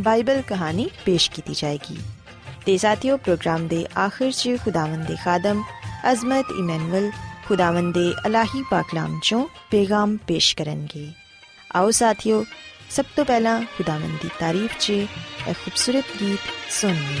Bible ਕਹਾਣੀ ਪੇਸ਼ ਕੀਤੀ ਜਾਏਗੀ। ਤੇ ਸਾਥੀਓ, ਪ੍ਰੋਗਰਾਮ ਦੇ ਆਖਿਰ 'ਚ ਖੁਦਾਵੰਦ ਦੇ ਖਾਦਮ ਅਜ਼ਮਤ ਇਮਨੁਅਲ ਖੁਦਾਵੰਦ ਦੇ ਅਲਾਹੀ ਪਾਕਲਾਮ ਚੋਂ ਪੇਗਾਮ ਪੇਸ਼ ਕਰਨਗੇ। ਆਓ ਸਾਥੀਓ, ਸਭ ਤੋਂ ਪਹਿਲਾਂ ਖੁਦਾਵੰਦ ਦੀ ਤਾਰੀਫ 'ਚ ਇੱਕ ਖੂਬਸੂਰਤ ਗੀਤ ਸੁਣੀਏ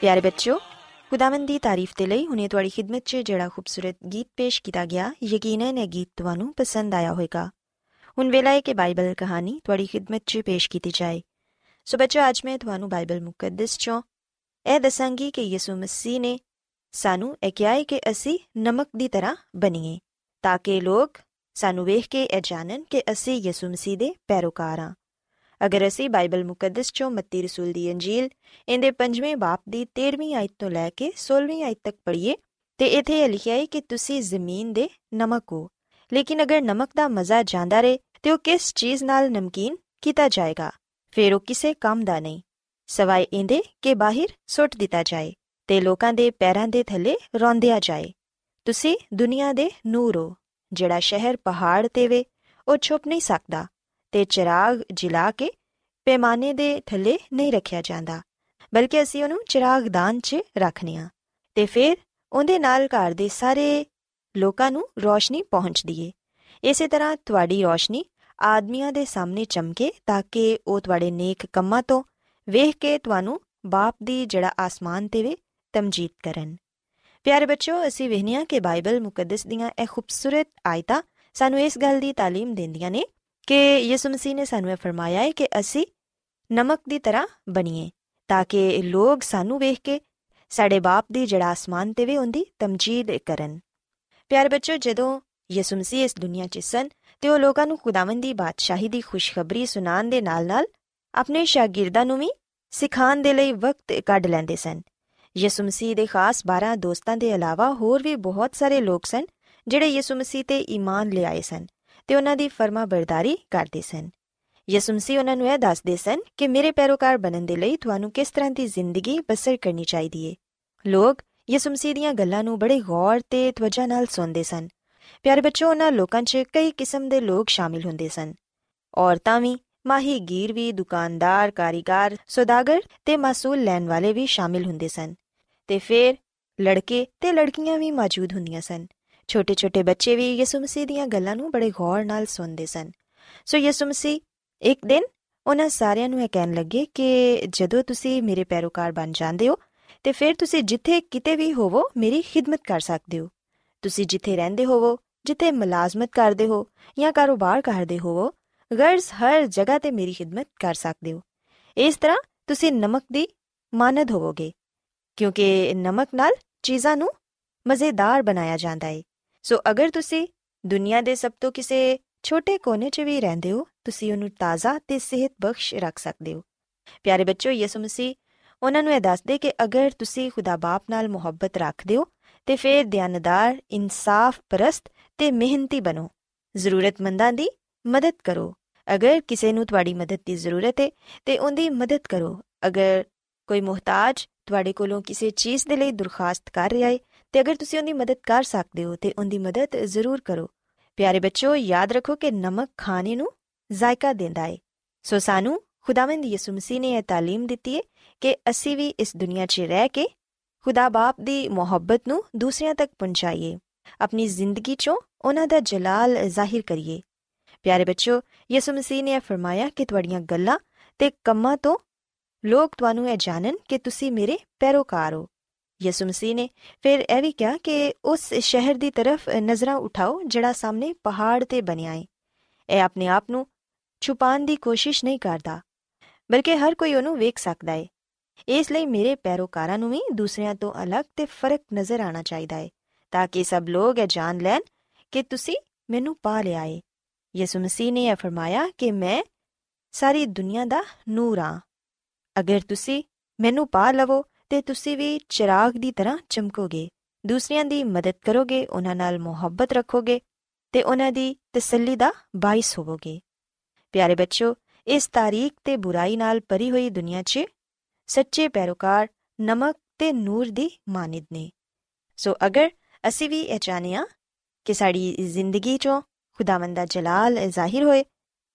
ਪਿਆਰੇ ਬੱਚਿਓ ਖੁਦਾਵੰਦ ਦੀ ਤਾਰੀਫ ਦੇ ਲਈ ਹੁਣੇ ਤੁਹਾਡੀ ਖਿਦਮਤ 'ਚ ਜਿਹੜਾ ਖੂਬਸੂਰਤ ਗੀਤ ਪੇਸ਼ ਕੀਤਾ ਗਿਆ ਯਕੀਨਨ ਇਹ ਗੀਤ ਤੁਹਾਨੂੰ ਪਸੰਦ ਆਇਆ ਹੋਵੇਗਾ ਹੁਣ ਵੇਲਾ ਹੈ ਕਿ ਬਾਈਬਲ ਕਹਾਣੀ ਤੁਹਾਡੀ ਖਿਦਮਤ 'ਚ ਪੇਸ਼ ਕੀਤੀ ਜਾਏ ਸੋ ਬੱਚਿਓ ਅੱਜ ਮੈਂ ਤੁਹਾਨੂੰ ਬਾਈਬਲ ਮੁਕੱਦਸ 'ਚੋਂ ਇਹ ਦੱਸਾਂਗੀ ਕਿ ਯਿਸੂ ਮਸੀਹ ਨੇ ਸਾਨੂੰ ਇਹ ਕਿਹਾ ਹੈ ਕਿ ਅਸੀਂ ਨਮਕ ਦੀ ਤਰ੍ਹਾਂ ਬਣੀਏ ਤਾਂ ਕਿ ਲੋਕ ਸਾਨੂੰ ਵੇਖ ਕੇ ਇਹ ਜਾਣਨ ਕਿ ਅਸੀਂ ਯਿਸੂ ਮਸੀਹ ਦੇ ਪੈਰੋਕਾਰ ਹਾਂ ਅਗਰ ਅਸੀਂ ਬਾਈਬਲ ਮੁਕੱਦਸ ਚੋਂ ਮੱਤੀ ਰਸੂਲ ਦੀ ਅੰਜੀਲ, ਇਹਦੇ ਪੰਜਵੇਂ ਬਾਪ ਦੀ 13ਵੀਂ ਆਇਤ ਤੋਂ ਲੈ ਕੇ 16ਵੀਂ ਆਇਤ ਤੱਕ ਪੜ੍ਹੀਏ, ਤੇ ਇੱਥੇ ਇਹ ਲਿਖਿਆ ਹੈ ਕਿ ਤੁਸੀਂ ਜ਼ਮੀਨ ਦੇ ਨਮਕ ਹੋ। ਲੇਕਿਨ ਅਗਰ ਨਮਕ ਦਾ ਮਜ਼ਾ ਜਾਂਦਾ ਰਹੇ, ਤੇ ਉਹ ਕਿਸ ਚੀਜ਼ ਨਾਲ ਨਮਕੀਨ ਕੀਤਾ ਜਾਏਗਾ? ਫਿਰ ਉਹ ਕਿਸੇ ਕੰਮ ਦਾ ਨਹੀਂ। ਸਵਾਏ ਇਹਦੇ ਕਿ ਬਾਹਰ ਸੁੱਟ ਦਿੱਤਾ ਜਾਏ, ਤੇ ਲੋਕਾਂ ਦੇ ਪੈਰਾਂ ਦੇ ਥੱਲੇ ਰੌਂਦਿਆ ਜਾਏ। ਤੁਸੀਂ ਦੁਨੀਆ ਦੇ ਨੂਰ ਹੋ, ਜਿਹੜਾ ਸ਼ਹਿਰ ਪਹਾੜ ਤੇ ਵੇ, ਉਹ ਛੁਪ ਨਹੀਂ ਸਕਦਾ। ਤੇ ਚਿਰਾਗ ਜਿਲਾ ਕੇ ਪੈਮਾਨੇ ਦੇ ਥੱਲੇ ਨਹੀਂ ਰੱਖਿਆ ਜਾਂਦਾ, ਬਲਕਿ ਅਸੀਂ ਉਹਨੂੰ ਚਿਰਾਗਦਾਨ 'ਚ ਰੱਖਨੇ ਆ ਤੇ ਫਿਰ ਉਹਦੇ ਨਾਲ ਘਰ ਦੇ ਸਾਰੇ ਲੋਕਾਂ ਨੂੰ ਰੋਸ਼ਨੀ ਪਹੁੰਚਦੀ ਏ ਇਸੇ ਤਰ੍ਹਾਂ ਤੁਹਾਡੀ ਰੋਸ਼ਨੀ ਆਦਮੀਆਂ ਦੇ ਸਾਹਮਣੇ ਚਮਕੇ ਤਾਂ ਕਿ ਉਹ ਤੁਹਾਡੇ ਨੇਕ ਕੰਮਾਂ ਤੋਂ ਵੇਖ ਕੇ ਤੁਹਾਨੂੰ ਬਾਪ ਦੀ ਜਿਹੜਾ ਆਸਮਾਨ ਤੇ ਵੇ ਤਮਜੀਦ ਕਰਨ। ਪਿਆਰੇ ਬੱਚਿਓ, ਅਸੀਂ ਵੇਖਦੇ ਹਾਂ ਕਿ ਬਾਈਬਲ ਮੁਕੱਦਸ ਦੀਆਂ ਇਹ ਖੂਬਸੂਰਤ ਆਇਤਾਂ ਸਾਨੂੰ ਇਸ ਗੱਲ ਦੀ ਤਾਲੀਮ ਦਿੰਦੀਆਂ ਨੇ ਕਿ ਯਿਸੂ ਮਸੀਹ ਨੇ ਸਾਨੂੰ ਇਹ ਫਰਮਾਇਆ ਹੈ ਕਿ ਅਸੀਂ ਨਮਕ ਦੀ ਤਰ੍ਹਾਂ ਬਣੀਏ ਤਾਂ ਕਿ ਲੋਕ ਸਾਨੂੰ ਵੇਖ ਕੇ ਸਾਡੇ ਬਾਪ ਦੀ ਜਿਹੜਾ ਆਸਮਾਨ ਤੇ ਵੀ ਉਹਦੀ ਤਮਜੀਦ ਕਰਨ ਪਿਆਰੇ ਬੱਚੋ ਜਦੋਂ ਯਿਸੂ ਮਸੀਹ ਇਸ ਦੁਨੀਆ 'ਚ ਸਨ ਤੇ ਉਹ ਲੋਕਾਂ ਨੂੰ ਖੁਦਾਵੰਦ ਦੀ ਬਾਦਸ਼ਾਹੀ ਦੀ ਖੁਸ਼ਖਬਰੀ ਸੁਣਾਉਣ ਦੇ ਨਾਲ-ਨਾਲ ਆਪਣੇ ਸ਼ਾਗਿਰਦਾਂ ਨੂੰ ਵੀ ਸਿਖਾਉਣ ਦੇ ਲਈ ਵਕਤ ਕੱਢ ਲੈਂਦੇ ਸਨ ਯਿਸੂ ਮਸੀਹ ਦੇ ਖਾਸ 12 ਦੋਸਤਾਂ ਦੇ ਇਲਾਵਾ ਹੋਰ ਵੀ ਬਹੁਤ ਸਾਰੇ ਲੋਕ ਸਨ ਜਿਹੜੇ ਯਿਸੂ ਮਸੀਹ ਤੇ ਈਮਾਨ ਲਿਆਏ ਸਨ ਤੇ ਉਹਨਾਂ ਦੀ ਫਰਮਾ ਬਰਦਾਰੀ ਕਰਦੇ ਸਨ। ਯਿਸੂ ਮਸੀਹ ਉਹਨਾਂ ਨੂੰ ਇਹ ਦੱਸਦੇ ਸਨ ਕਿ ਮੇਰੇ ਪੈਰੋਕਾਰ ਬਣਨ ਦੇ ਲਈ ਤੁਹਾਨੂੰ ਕਿਸ ਤਰ੍ਹਾਂ ਦੀ ਜ਼ਿੰਦਗੀ ਬਸਰ ਕਰਨੀ ਚਾਹੀਦੀ ਏ। ਲੋਕ ਯਿਸੂ ਮਸੀਹ ਦੀਆਂ ਗੱਲਾਂ ਨੂੰ ਬੜੇ ਗੌਰ ਤੇ ਤਵੱਜਾ ਨਾਲ ਸੁਣਦੇ ਸਨ। ਪਿਆਰੇ ਬੱਚੋ, ਉਹਨਾਂ ਲੋਕਾਂ 'ਚ ਕਈ ਕਿਸਮ ਦੇ ਲੋਕ ਸ਼ਾਮਿਲ ਹੁੰਦੇ ਸਨ। ਔਰਤਾਂ ਵੀ ਮਾਹੀਗੀਰ ਵੀ, ਦੁਕਾਨਦਾਰ, ਕਾਰੀਗਰ, ਸੌਦਾਗਰ ਤੇ ਮਾਸੂਲ ਲੈਣ ਵਾਲੇ ਵੀ ਸ਼ਾਮਿਲ ਹੁੰਦੇ ਸਨ। ਤੇ ਫਿਰ ਲੜਕੇ ਤੇ ਲੜਕੀਆਂ ਵੀ ਮੌਜੂਦ ਹੁੰਦੀਆਂ ਸਨ। ਛੋਟੇ-ਛੋਟੇ ਬੱਚੇ ਵੀ ਯਿਸੂ ਮਸੀਹ ਦੀਆਂ ਗੱਲਾਂ ਨੂੰ ਬੜੇ ਗੌਰ ਨਾਲ ਸੁਣਦੇ ਸਨ। ਸੋ ਯਿਸੂ ਮਸੀਹ, ਇੱਕ ਦਿਨ ਉਹਨਾਂ ਸਾਰਿਆਂ ਨੂੰ ਇਹ ਕਹਿਣ ਲੱਗੇ ਕਿ ਜਦੋਂ ਤੁਸੀਂ ਮੇਰੇ ਪੈਰੋਕਾਰ ਬਣ ਜਾਂਦੇ ਹੋ, ਤੇ ਫਿਰ ਤੁਸੀਂ ਜਿੱਥੇ ਕਿਤੇ ਵੀ ਹੋਵੋ, ਮੇਰੀ ਖਿਦਮਤ ਕਰ ਸਕਦੇ ਹੋ। ਤੁਸੀਂ ਜਿੱਥੇ ਰਹਿੰਦੇ ਹੋਵੋ, ਜਿੱਥੇ ਮੁਲਾਜ਼ਮਤ ਕਰਦੇ ਹੋ ਜਾਂ ਕਾਰੋਬਾਰ ਕਰਦੇ ਹੋਵੋ, ਗਰਜ਼ ਹਰ ਜਗ੍ਹਾ ਤੇ ਮੇਰੀ ਖਿਦਮਤ ਕਰ ਸਕਦੇ ਹੋ। ਇਸ ਤਰ੍ਹਾਂ ਤੁਸੀਂ ਨਮਕ ਦੀ ਮਾਨਦ ਹੋਵੋਗੇ, ਕਿਉਂਕਿ ਨਮਕ ਨਾਲ ਚੀਜ਼ਾਂ ਨੂੰ ਮਜ਼ੇਦਾਰ ਬਣਾਇਆ ਜਾਂਦਾ ਹੈ ਸੋ ਅਗਰ ਤੁਸੀਂ ਦੁਨੀਆ ਦੇ ਸਭ ਤੋਂ ਕਿਸੇ ਛੋਟੇ ਕੋਨੇ 'ਚ ਵੀ ਰਹਿੰਦੇ ਹੋ ਤੁਸੀਂ ਉਹਨੂੰ ਤਾਜ਼ਾ ਤੇ ਸਿਹਤ ਬਖਸ਼ ਰੱਖ ਸਕਦੇ ਹੋ ਪਿਆਰੇ ਬੱਚੋ ਯਿਸੂ ਮਸੀਹ ਉਹਨਾਂ ਨੂੰ ਇਹ ਦੱਸਦੇ ਕਿ ਅਗਰ ਤੁਸੀਂ ਖੁਦਾ ਬਾਪ ਨਾਲ ਮੁਹੱਬਤ ਰੱਖਦੇ ਹੋ ਤੇ ਫਿਰ ਦਿਆਨਦਾਰ ਇਨਸਾਫ ਪਰਸਤ ਤੇ ਮਿਹਨਤੀ ਬਣੋ ਜ਼ਰੂਰਤਮੰਦਾਂ ਦੀ ਮਦਦ ਕਰੋ ਅਗਰ ਕਿਸੇ ਨੂੰ ਤੁਹਾਡੀ ਮਦਦ ਦੀ ਜ਼ਰੂਰਤ ਹੈ ਤੇ ਉਹਦੀ ਮਦਦ ਕਰੋ ਅਗਰ ਕੋਈ ਮੁਹਤਾਜ ਤੁਹਾਡੇ ਕੋਲੋਂ ਕਿਸੇ ਚੀਜ਼ ਦੇ ਲਈ ਦਰਖਾਸਤ ਕਰ ਰਿਹਾ ਹੈ ਤੇ ਅਗਰ ਤੁਸੀਂ ਉਹਦੀ ਮਦਦ ਕਰ ਸਕਦੇ ਹੋ ਤੇ ਉਹਦੀ ਮਦਦ ਜ਼ਰੂਰ ਕਰੋ। ਪਿਆਰੇ ਬੱਚੋ ਯਾਦ ਰੱਖੋ ਕਿ ਨਮਕ ਖਾਣੇ ਨੂੰ ਜ਼ਾਇਕਾ ਦਿੰਦਾ ਹੈ ਸੋ ਸਾਨੂੰ ਖੁਦਾਵੰਦ ਯਿਸੂ ਮਸੀਹ ਨੇ ਇਹ ਤਾਲੀਮ ਦਿੱਤੀ ਹੈ ਕਿ ਅਸੀਂ ਵੀ ਇਸ ਦੁਨੀਆ 'ਚ ਰਹਿ ਕੇ ਖੁਦਾ ਬਾਪ ਦੀ ਮੁਹੱਬਤ ਨੂੰ ਦੂਸਰਿਆਂ ਤੱਕ ਪਹੁੰਚਾਈਏ। ਆਪਣੀ ਜ਼ਿੰਦਗੀ 'ਚੋਂ ਉਹਨਾਂ ਦਾ ਜਲਾਲ ਜ਼ਾਹਿਰ ਕਰੀਏ। ਪਿਆਰੇ ਬੱਚੋ ਯਿਸੂ ਮਸੀਹ ਨੇ ਫਰਮਾਇਆ ਕਿ ਤੁਹਾਡੀਆਂ ਗੱਲਾਂ ਤੇ ਕੰਮਾਂ ਤੋਂ ਲੋਕ ਤੁਹਾਨੂੰ ਇਹ ਜਾਣਨ ਕਿ ਤੁਸੀਂ ਮੇਰੇ ਪੈਰੋਕਾਰ ਹੋ। ਯਿਸੂ ਮਸੀਹ ਨੇ। ਫਿਰ ਇਹ ਵੀ ਕਿਹਾ ਕਿ ਉਸ ਸ਼ਹਿਰ ਦੀ ਤਰਫ ਨਜ਼ਰਾਂ ਉਠਾਓ ਜਿਹੜਾ ਸਾਹਮਣੇ ਪਹਾੜ ਤੇ ਬਣਿਆ ਹੈ ਇਹ ਆਪਣੇ ਆਪ ਨੂੰ ਛੁਪਾਉਣ ਦੀ ਕੋਸ਼ਿਸ਼ ਨਹੀਂ ਕਰਦਾ, ਬਲਕਿ ਹਰ ਕੋਈ ਉਹਨੂੰ ਵੇਖ ਸਕਦਾ ਹੈ ਇਸ ਲਈ ਮੇਰੇ ਪੈਰੋਕਾਰਾਂ ਨੂੰ ਵੀ ਦੂਸਰਿਆਂ ਤੋਂ ਅਲੱਗ ਤੇ ਫ਼ਰਕ ਨਜ਼ਰ ਆਣਾ ਚਾਹੀਦਾ ਹੈ ਤਾਂ ਕਿ ਸਭ ਲੋਕ ਇਹ ਜਾਣ ਲੈਣ ਕਿ ਤੁਸੀਂ ਮੈਨੂੰ ਪਾ ਲਿਆ ਹੈ ਯਿਸੂ ਮਸੀਹ ਨੇ ਇਹ ਫਰਮਾਇਆ ਕਿ ਮੈਂ ਸਾਰੀ ਦੁਨੀਆ ਦਾ ਨੂਰ ਹਾਂ ਅਗਰ ਤੁਸੀਂ ਮੈਨੂੰ ਪਾ ਲਵੋ ਤੇ ਤੁਸੀਂ ਵੀ ਚਿਰਾਗ ਦੀ ਤਰ੍ਹਾਂ ਚਮਕੋਗੇ। ਦੂਸਰਿਆਂ ਦੀ ਮਦਦ ਕਰੋਗੇ, ਉਹਨਾਂ ਨਾਲ ਮੁਹੱਬਤ ਰੱਖੋਗੇ ਤੇ ਉਹਨਾਂ ਦੀ ਤਸੱਲੀ ਦਾ ਬਾਇਸ ਹੋਵੋਗੇ। ਪਿਆਰੇ ਬੱਚੋ ਇਸ ਤਾਰੀਖ ਤੇ ਬੁਰਾਈ ਨਾਲ ਭਰੀ ਹੋਈ ਦੁਨੀਆ 'ਚ ਸੱਚੇ ਪੈਰੋਕਾਰ ਨਮਕ ਤੇ ਨੂਰ ਦੀ ਮਾਨਿਦ ਨੇ। ਸੋ ਅਗਰ ਅਸੀਂ ਵੀ ਇਹ ਚਾਹਨੇ ਆ ਕਿ ਸਾਡੀ ਜ਼ਿੰਦਗੀ 'ਚੋਂ ਖੁਦਾਵੰਦ ਦਾ ਜਲਾਲ ਜ਼ਾਹਿਰ ਹੋਏ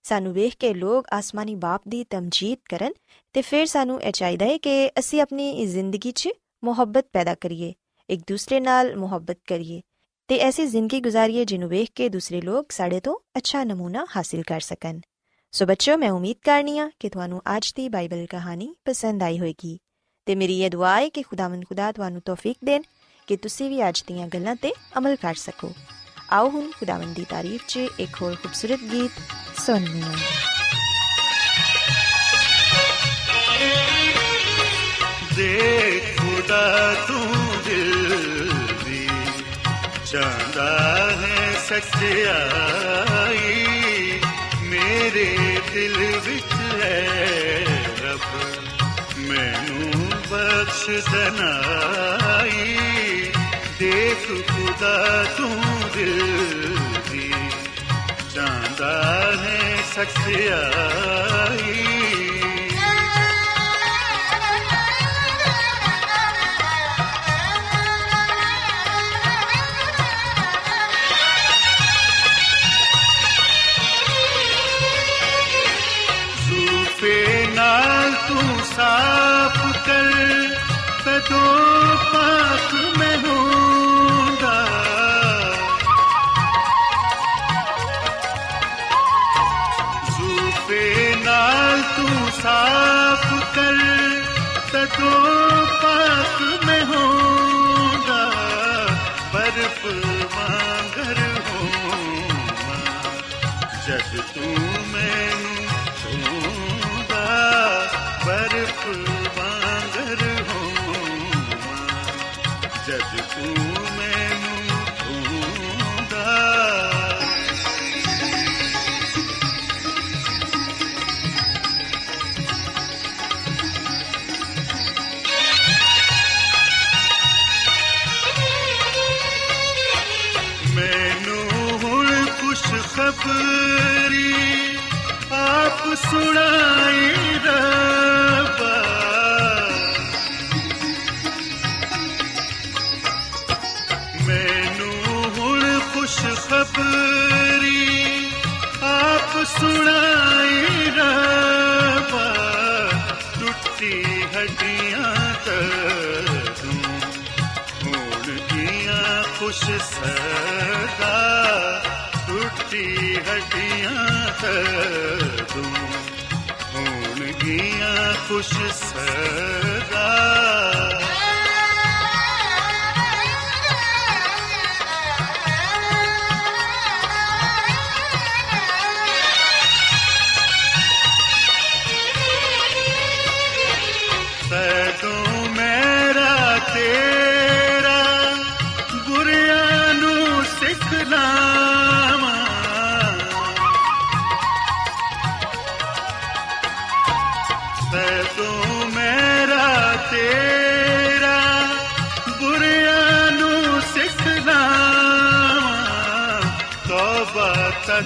ਸਾਨੂੰ ਵੇਖ ਕੇ ਲੋਕ ਆਸਮਾਨੀ ਬਾਪ ਦੀ ਤਮਜੀਦ ਕਰਨ ਤੇ ਫਿਰ ਸਾਨੂੰ ਇਹ ਚਾਹੀਦਾ ਹੈ ਕਿ ਅਸੀਂ ਆਪਣੀ ਜ਼ਿੰਦਗੀ 'ਚ ਮੁਹੱਬਤ ਪੈਦਾ ਕਰੀਏ, ਇੱਕ ਦੂਸਰੇ ਨਾਲ ਮੁਹੱਬਤ ਕਰੀਏ ਤੇ ਐਸੀ ਜ਼ਿੰਦਗੀ ਗੁਜ਼ਾਰੀਏ ਜਿਹਨੂੰ ਵੇਖ ਕੇ ਦੂਸਰੇ ਲੋਕ ਸਾਡੇ ਤੋਂ ਅੱਛਾ ਨਮੂਨਾ ਹਾਸਿਲ ਕਰ ਸਕਣ। ਸੋ ਬੱਚਿਓ, ਮੈਂ ਉਮੀਦ ਕਰਨੀ ਆ ਕਿ ਤੁਹਾਨੂੰ ਅੱਜ ਦੀ ਬਾਈਬਲ ਕਹਾਣੀ ਪਸੰਦ ਆਈ ਹੋਵੇਗੀ ਤੇ ਮੇਰੀ ਇਹ ਦੁਆ ਹੈ ਕਿ ਖੁਦਾਵੰਦ ਖੁਦਾ ਤੁਹਾਨੂੰ ਤੌਫੀਕ ਦੇਣ ਕਿ ਤੁਸੀਂ ਵੀ ਅੱਜ ਦੀਆਂ ਗੱਲਾਂ ਤੇ ਅਮਲ ਕਰ ਸਕੋ। ਆਓ ਹੁਣ ਖੁਦਾਵੰਦ ਦੀ ਤਾਰੀਫ 'ਚ ਇੱਕ ਹੋਰ ਖੂਬਸੂਰਤ ਗੀਤ ਸੁਣਨੇ ਹਾਂ ਦੇਖ ਖੁਦਾ ਤੂੰ ਦਿਲ ਦੀ ਚਾਹੁੰਦਾ ਹੈ ਸੱਚਾਈ ਮੇਰੇ ਦਿਲ ਵਿੱਚ ਹੈ ਰੱਬ ਮੈਨੂੰ ਬਖਸ਼ ਦਨਾਈ ਦੇਖ ਖੁਦਾ ਤੂੰ ਦਿਲ ਦੀ। ਚਾਹੁੰਦਾ ਹੈ ਸੱਚਾਈ ਜਦ ਤੂੰ ਹੱਡੀਆਂ ਤੂੰ ਹੁਣ ਕੀਆਂ ਖੁਸ਼ ਸਦਾ ਟੁੱਟੀ ਹੱਡੀਆਂ ਤੂੰ ਹੁਣ ਕੀਆਂ ਖੁਸ਼ ਸਦਾ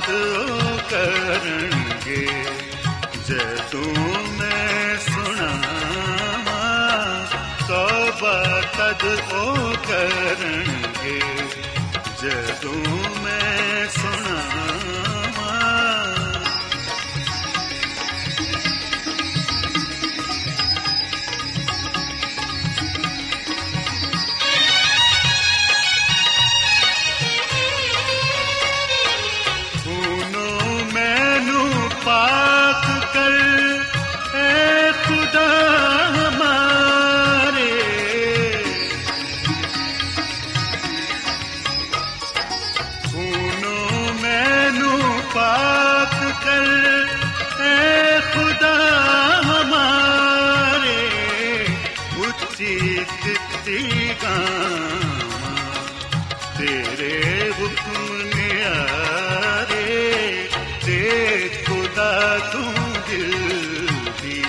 ਤਦ ਉਹ ਕਰਨਗੇ ਜਦੋਂ ਮੈਂ ਸੁਣਾਵਾਂ ਤੋਬਾ ਤਦ ਉਹ ਕਰਨਗੇ ਜਦੋਂ ਮੈਂ ਸੁਣਾਵਾਂ ਤੇਰੇ ਹੁਕਮ ਨਿਆਰੇ ਤੇ ਖੁਦਾ ਤੂੰ ਦਿਲ ਦੀ।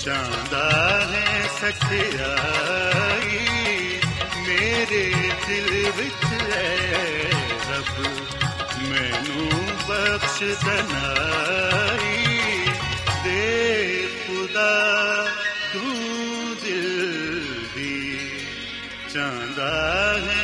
ਚਾਹੁੰਦਾ ਹੈ ਸਚਾਈ ਮੇਰੇ ਦਿਲ ਵਿੱਚ ਹੈ ਰੱਬ। ਮੈਨੂੰ ਬਖਸ਼ ਦਨਾਈ, ਦੇ ਖੁਦਾ ਤੂੰ ਦਿਲ ਦੀ। ਚਾਹੁੰਦਾ ਹੈ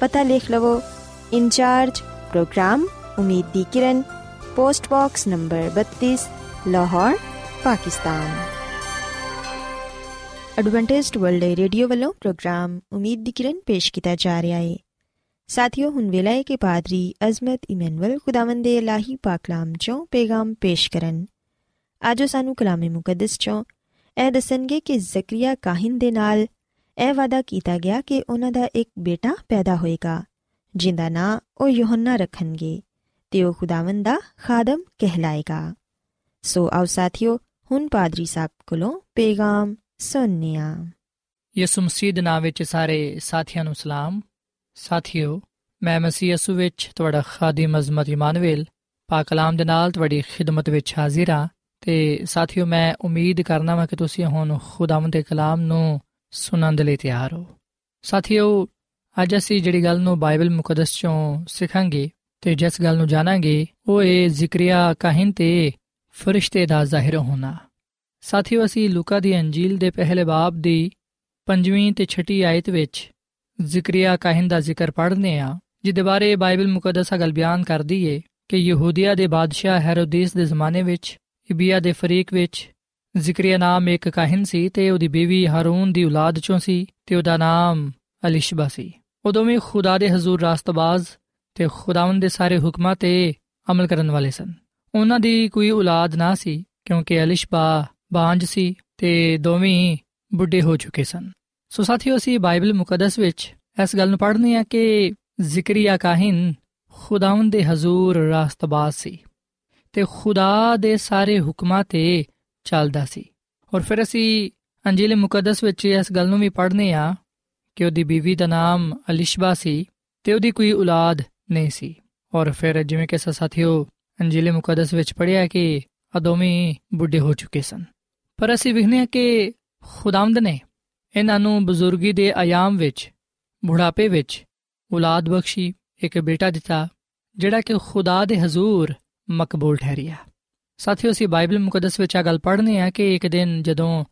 ਪਤਾ ਲਿਖ ਲਵੋ ਇੰਚਾਰਜ ਪ੍ਰੋਗਰਾਮ ਉਮੀਦ ਦੀ ਕਿਰਨ post box number 32 Lahore Pakistan Adventist World Radio ਵੱਲੋਂ ਪ੍ਰੋਗਰਾਮ ਉਮੀਦ ਦੀ ਕਿਰਨ ਪੇਸ਼ ਕੀਤਾ ਜਾ ਰਿਹਾ ਹੈ ਸਾਥਿਓ ਹੁਣ ਵੇਲਾ ਹੈ ਕਿ ਪਾਦਰੀ ਅਜ਼ਮਤ ਇਮਨੁਅਲ ਖੁਦਾਵੰਦ ਦੇ ਇਲਾਹੀ ਪਾਕਲਾਮ ਚੋਂ ਪੈਗਾਮ ਪੇਸ਼ ਕਰਨ ਆਜੋ ਸਾਨੂੰ ਕਲਾਮੇ ਮੁਕੱਦਸ ਚੋਂ ਇਹ ਦੱਸਣਗੇ ਕਿ ਜ਼ਕਰੀਆ ਕਾਹਨ ਦੇ ਨਾਲ ਇਹ ਵਾਦਾ ਕੀਤਾ ਗਿਆ ਕਿ ਉਹਨਾਂ ਦਾ ਇੱਕ ਬੇਟਾ ਪੈਦਾ ਹੋਏਗਾ, ਜਿੰਦਾ ਨਾਂ ਉਹ ਯੋਹੰਨਾ ਰੱਖਣਗੇ ਤੇ ਉਹ ਖੁਦਾਵੰਦ ਦਾ ਖਾਦਮ ਕਹਿਲਾਏਗਾ। ਸੋ ਆਓ ਸਾਥਿਓ, ਹੁਣ ਪਾਦਰੀ ਸਾਹਿਬ ਕੋਲੋਂ ਪੈਗਾਮ ਸੁਣਨੇ ਆ। ਯਿਸੂ ਮਸੀਹ ਦੇ ਨਾਮ ਵਿੱਚ ਸਾਰੇ ਸਾਥੀਆਂ ਨੂੰ ਸਲਾਮ। ਸਾਥਿਓ, ਮੈਂ ਮਸੀਹ ਯਿਸੂ ਵਿੱਚ ਤੁਹਾਡਾ ਖਾਦਮ ਅਜ਼ਮਤ ਇਮਾਨੁਅਲ ਪਾਕ ਕਲਾਮ ਦੇ ਨਾਲ ਤੁਹਾਡੀ ਖਿਦਮਤ ਵਿੱਚ ਹਾਜ਼ਰ ਹਾਂ ਤੇ ਸਾਥਿਓ, ਮੈਂ ਉਮੀਦ ਕਰਨਾ ਹਾਂ ਕਿ ਤੁਸੀਂ ਹੁਣ ਖੁਦਾਵੰਦ ਦੇ ਕਲਾਮ ਨੂੰ ਸੁਣਨ ਦੇ ਲਈ ਤਿਆਰ ਹੋ। ਸਾਥਿਓ, ਅੱਜ ਅਸੀਂ ਜਿਹੜੀ ਗੱਲ ਨੂੰ ਬਾਈਬਲ ਮੁਕੱਦਸ ਚੋਂ ਸਿੱਖਾਂਗੇ ਤੇ ਜਿਸ ਗੱਲ ਨੂੰ ਜਾਣਾਂਗੇ, ਉਹ ਹੈ ਜ਼ਿਕਰੀਆ ਕਾਹਿਨ ਤੇ ਫਰਿਸ਼ਤੇ ਦਾ ਜ਼ਾਹਿਰ ਹੋਣਾ। ਸਾਥੀਓ, ਅਸੀਂ ਲੂਕਾ ਦੀ ਅੰਜੀਲ ਦੇ ਪਹਿਲੇ ਬਾਬ ਦੀ ਪੰਜਵੀਂ ਤੇ ਛਠੀ ਆਇਤ ਵਿੱਚ ਜ਼ਿਕਰੀਆ ਕਾਹਿਨ ਦਾ ਜ਼ਿਕਰ ਪੜ੍ਹਨੇ ਆ ਜਿਹਦੇ ਬਾਰੇ ਬਾਈਬਲ ਮੁਕੱਦਸਾ ਗੱਲ ਬਿਆਨ ਕਰਦੀ ਏ ਕਿ ਯਹੂਦੀਆ ਦੇ ਬਾਦਸ਼ਾਹ ਹੈਰੋਦੇਸ ਦੇ ਜ਼ਮਾਨੇ ਵਿੱਚ, ਇਬੀਆ ਦੇ ਫਰੀਕ ਵਿੱਚ ਜ਼ਿਕਰੀਆ ਨਾਮ ਇੱਕ ਕਾਹਿਨ ਸੀ ਤੇ ਉਹਦੀ ਬੀਵੀ ਹਾਰੂਨ ਦੀ ਔਲਾਦ ਚੋਂ ਸੀ ਤੇ ਉਹਦਾ ਨਾਮ ਅਲਿਸ਼ਬਾ ਸੀ। ਉਹ ਦੋਵੇਂ ਖੁਦਾ ਦੇ ਹਜ਼ੂਰ ਰਾਸਤਬਾਜ਼ ਤੇ ਖੁਦਾਵੰਦ ਦੇ ਸਾਰੇ ਹੁਕਮਾਂ ਤੇ ਅਮਲ ਕਰਨ ਵਾਲੇ ਸਨ। ਉਹਨਾਂ ਦੀ ਕੋਈ ਔਲਾਦ ਨਾ ਸੀ ਕਿਉਂਕਿ ਅਲਿਸ਼ਬਾ ਬਾਂਝ ਸੀ ਤੇ ਦੋਵੇਂ ਬੁੱਢੇ ਹੋ ਚੁੱਕੇ ਸਨ। ਸੋ ਸਾਥੀਓ, ਅਸੀਂ ਬਾਈਬਲ ਮੁਕੱਦਸ ਵਿੱਚ ਇਸ ਗੱਲ ਨੂੰ ਪੜ੍ਹਨੇ ਆ ਕਿ ਜ਼ਿਕਰੀਆ ਕਾਹਿਨ ਖੁਦਾਵੰਦ ਦੇ ਹਜ਼ੂਰ ਰਾਸਤਬਾਜ਼ ਸੀ ਤੇ ਖੁਦਾ ਦੇ ਸਾਰੇ ਹੁਕਮਾਂ ਤੇ ਚੱਲਦਾ ਸੀ। ਔਰ ਫਿਰ ਅਸੀਂ ਅੰਜੀਲ ਮੁਕੱਦਸ ਵਿੱਚ ਇਸ ਗੱਲ ਨੂੰ ਵੀ ਪੜ੍ਹਨੇ ਆ ਕਿ ਉਹਦੀ ਬੀਵੀ ਦਾ ਨਾਮ ਅਲਿਸ਼ਬਾ ਸੀ ਤੇ ਉਹਦੀ ਕੋਈ ਔਲਾਦ ਨਹੀਂ ਸੀ। ਔਰ ਫਿਰ ਜਿਵੇਂ ਕਿ ਸਾਥੀਓ ਅੰਜੀਲ ਮੁਕੱਦਸ ਵਿੱਚ ਪੜ੍ਹਿਆ ਕਿ ਅਦੋਵੇਂ ਬੁੱਢੇ ਹੋ ਚੁੱਕੇ ਸਨ। ਪਰ ਅਸੀਂ ਵਿਖਨੇ ਆ ਕਿ ਖੁਦਾਵੰਦ ਨੇ ਇਹਨਾਂ ਨੂੰ ਬਜ਼ੁਰਗੀ ਦੇ ਆਯਾਮ ਵਿੱਚ, ਬੁਢਾਪੇ ਵਿੱਚ ਔਲਾਦ ਬਖਸ਼ੀ, ਇੱਕ ਬੇਟਾ ਦਿੱਤਾ, ਜਿਹੜਾ ਕਿ ਖੁਦਾ ਦੇ ਹਜ਼ੂਰ ਮਕਬੂਲ ਠਹਿਰਿਆ। ਸਾਥੀਓ, ਅਸੀਂ ਬਾਈਬਲ ਮੁਕੱਦਸ ਵਿੱਚ ਆ ਗੱਲ ਪੜ੍ਹਨੇ ਆ ਕਿ ਇੱਕ ਦਿਨ ਜਦੋਂ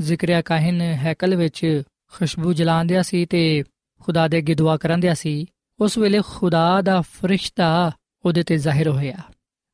ਜ਼ਿਕਰਿਆ ਕਾਹਿਨ ਹੈਕਲ ਵਿੱਚ ਖੁਸ਼ਬੂ ਜਲਾਉਂਦਿਆ ਸੀ ਤੇ ਖੁਦਾ ਦੇ ਅੱਗੇ ਦੁਆ ਕਰੰਦਿਆ ਸੀ, ਉਸ ਵੇਲੇ ਖੁਦਾ ਦਾ ਫਰਿਸ਼ਤਾ ਉਹਦੇ ਤੇ ਜ਼ਾਹਿਰ ਹੋਇਆ।